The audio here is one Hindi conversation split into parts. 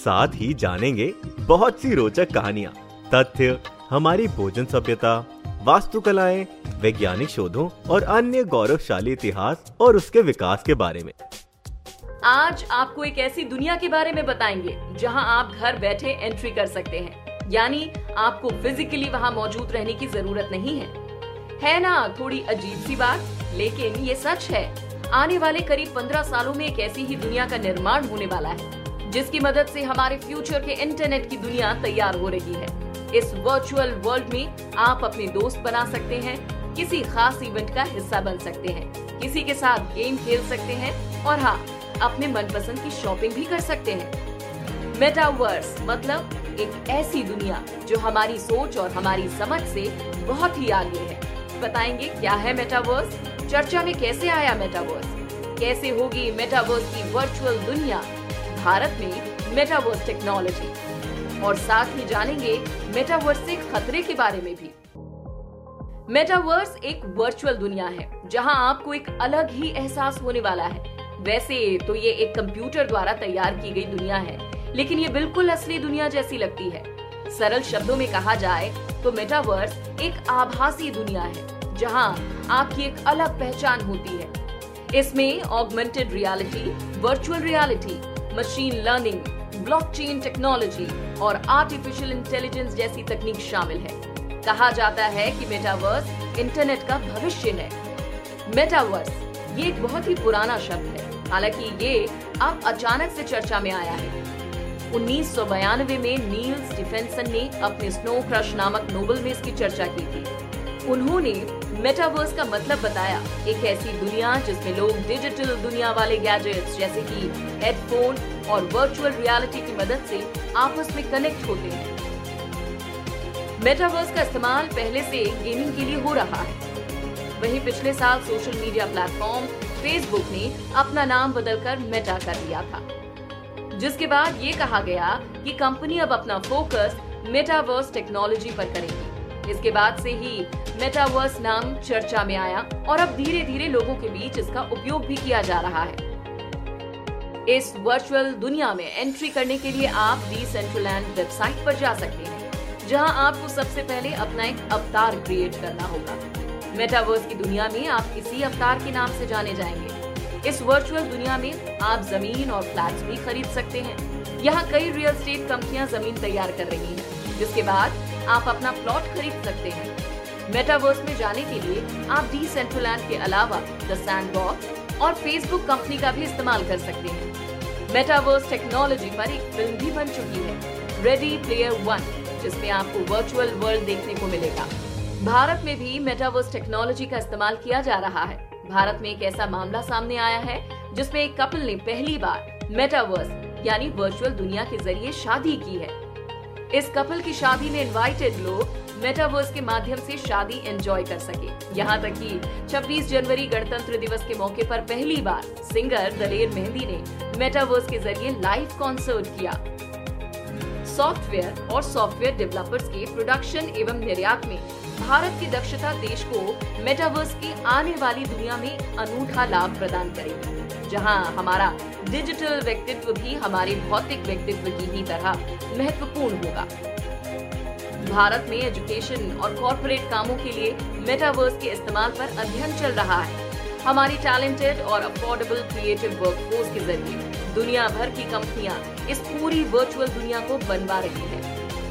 साथ ही जानेंगे बहुत सी रोचक कहानियाँ, तथ्य, हमारी भोजन सभ्यता, वास्तुकलाएँ, वैज्ञानिक शोधों और अन्य गौरवशाली इतिहास और उसके विकास के बारे में। आज आपको एक ऐसी दुनिया के बारे में बताएँगे, जहाँ आप घर बैठे एंट्री कर सकते हैं। यानी आपको फिजिकली वहाँ मौजूद रहने की ज़रूरत नहीं है। है ना, थोड़ी अजीब सी बात, लेकिन ये सच है। आने वाले करीब पंद्रह सालों में एक ऐसी ही दुनिया का निर्माण होने वाला है। जिसकी मदद से हमारे फ्यूचर के इंटरनेट की दुनिया तैयार हो रही है। इस वर्चुअल वर्ल्ड में आप अपने दोस्त बना सकते हैं, किसी खास इवेंट का हिस्सा बन सकते हैं, किसी के साथ गेम खेल सकते हैं और हाँ अपने मनपसंद की शॉपिंग भी कर सकते हैं। मेटावर्स मतलब एक ऐसी दुनिया जो हमारी सोच और हमारी समझ से बहुत ही आगे है। बताएँगे क्या है मेटावर्स चर्चा में कैसे आया मेटावर्स कैसे होगी मेटावर्स की वर्चुअल दुनिया? भारत में मेटावर्स टेक्नोलॉजी और साथ ही जानेंगे मेटावर्स से खतरे के बारे में भी. मेटावर्स एक वर्चुअल दुनिया है, जहाँ आपको एक अलग ही एहसास होने वाला है. वैसे तो ये एक कंप्यूटर द्वारा तैयार की गई दुनिया है, लेकिन ये बिल्कुल असली दुनिया जैसी लगती है. सरल शब्दों में कहा जाए तो मेटावर्स एक आभासी दुनिया है, जहाँ आपकी एक अलग पहचान होती है. इसमें augmented reality virtual reality machine learning blockchain technology और आर्टिफिशियल इंटेलिजेंस जैसी तकनीक शामिल है। कहा जाता है कि मेटावर्स इंटरनेट का भविष्य है। मेटावर्स ये एक बहुत ही पुराना शब्द है। हालाँकि ये अब अचानक से चर्चा में आया है। उन्नीस में नील स्टीफेंसन ने अपने स्नो क्रश नामक नोबल में इसकी चर्चा की थी। उन्होंने मेटावर्स का मतलब बताया, एक ऐसी दुनिया जिसमें लोग डिजिटल दुनिया वाले गैजेट्स जैसे कि हेडफोन और वर्चुअल रियलिटी की मदद से आपस में कनेक्ट होते हैं। मेटावर्स का इस्तेमाल पहले से गेमिंग के लिए हो रहा है। वहीं पिछले साल सोशल मीडिया प्लेटफॉर्म फेसबुक ने अपना नाम बदलकर मेटा कर दिया था। जिसके बाद ये कहा गया कि कंपनी अब अपना फोकस मेटावर्स टेक्नोलॉजी पर करेगी। इसके बाद से ही मेटावर्स नाम चर्चा में आया और अब धीरे धीरे लोगों के बीच इसका उपयोग भी किया जा रहा है। इस वर्चुअल दुनिया में एंट्री करने के लिए आप दी सेंट्रलैंड वेबसाइट पर जा सकते हैं जहाँ आपको सबसे पहले अपना एक अवतार क्रिएट करना होगा। मेटावर्स की दुनिया में आप किसी अवतार के नाम से जाने जाएँगे। इस वर्चुअल दुनिया में आप ज़मीन और फ्लैट भी खरीद सकते हैं। यहाँ कई रियल स्टेट कंपनियाँ ज़मीन तैयार कर रही हैं, जिसके बाद आप अपना प्लॉट खरीद सकते हैं। मेटावर्स में जाने के लिए आप डी सेंट्रलैंड के अलावा द सैंडबॉक्स और फेसबुक कंपनी का भी इस्तेमाल कर सकते हैं। मेटावर्स टेक्नोलॉजी पर एक फ़िल्म भी बन चुकी है रेडी प्लेयर वन जिसमें आपको वर्चुअल वर्ल्ड देखने को मिलेगा। भारत में भी मेटावर्स टेक्नोलॉजी का इस्तेमाल किया जा रहा है। भारत में एक ऐसा मामला सामने आया है, जिसमें एक कपल ने पहली बार मेटावर्स यानी वर्चुअल दुनिया के ज़रिए शादी की है। इस कपल की शादी में इनवाइटेड लोग मेटावर्स के माध्यम से शादी एंजॉय कर सके। यहाँ तक कि 26 जनवरी गणतंत्र दिवस के मौके पर पहली बार सिंगर दलेर मेहंदी ने मेटावर्स के ज़रिए लाइव कॉन्सर्ट किया। सॉफ्टवेयर और सॉफ्टवेयर डेवलपर्स के प्रोडक्शन एवं निर्यात में भारत की दक्षता देश को मेटावर्स की आने वाली दुनिया में अनूठा लाभ प्रदान करेगी, जहाँ हमारा डिजिटल व्यक्तित्व भी हमारे भौतिक व्यक्तित्व की ही तरह महत्वपूर्ण होगा। भारत में एजुकेशन और कॉरपोरेट कामों के लिए मेटावर्स के इस्तेमाल पर अध्ययन चल रहा है। हमारी टैलेंटेड और अफोर्डेबल क्रिएटिव वर्कफोर्स के ज़रिए दुनिया भर की कंपनियाँ इस पूरी वर्चुअल दुनिया को बनवा रही है।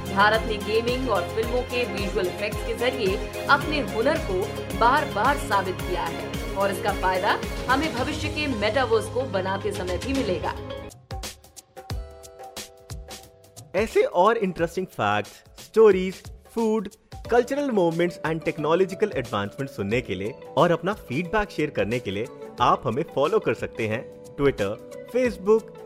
भारत ने गेमिंग और फ़िल्मों के विजुअल इफेक्ट्स के ज़रिए अपने हुनर को बार बार साबित किया है। और इसका फ़ायदा हमें भविष्य के मेटावर्स को बनाते समय भी मिलेगा। ऐसे और interesting facts, stories food cultural movements and technological advancement सुनने के लिए और अपना फीडबैक शेयर करने के लिए आप हमें फॉलो कर सकते हैं Twitter Facebook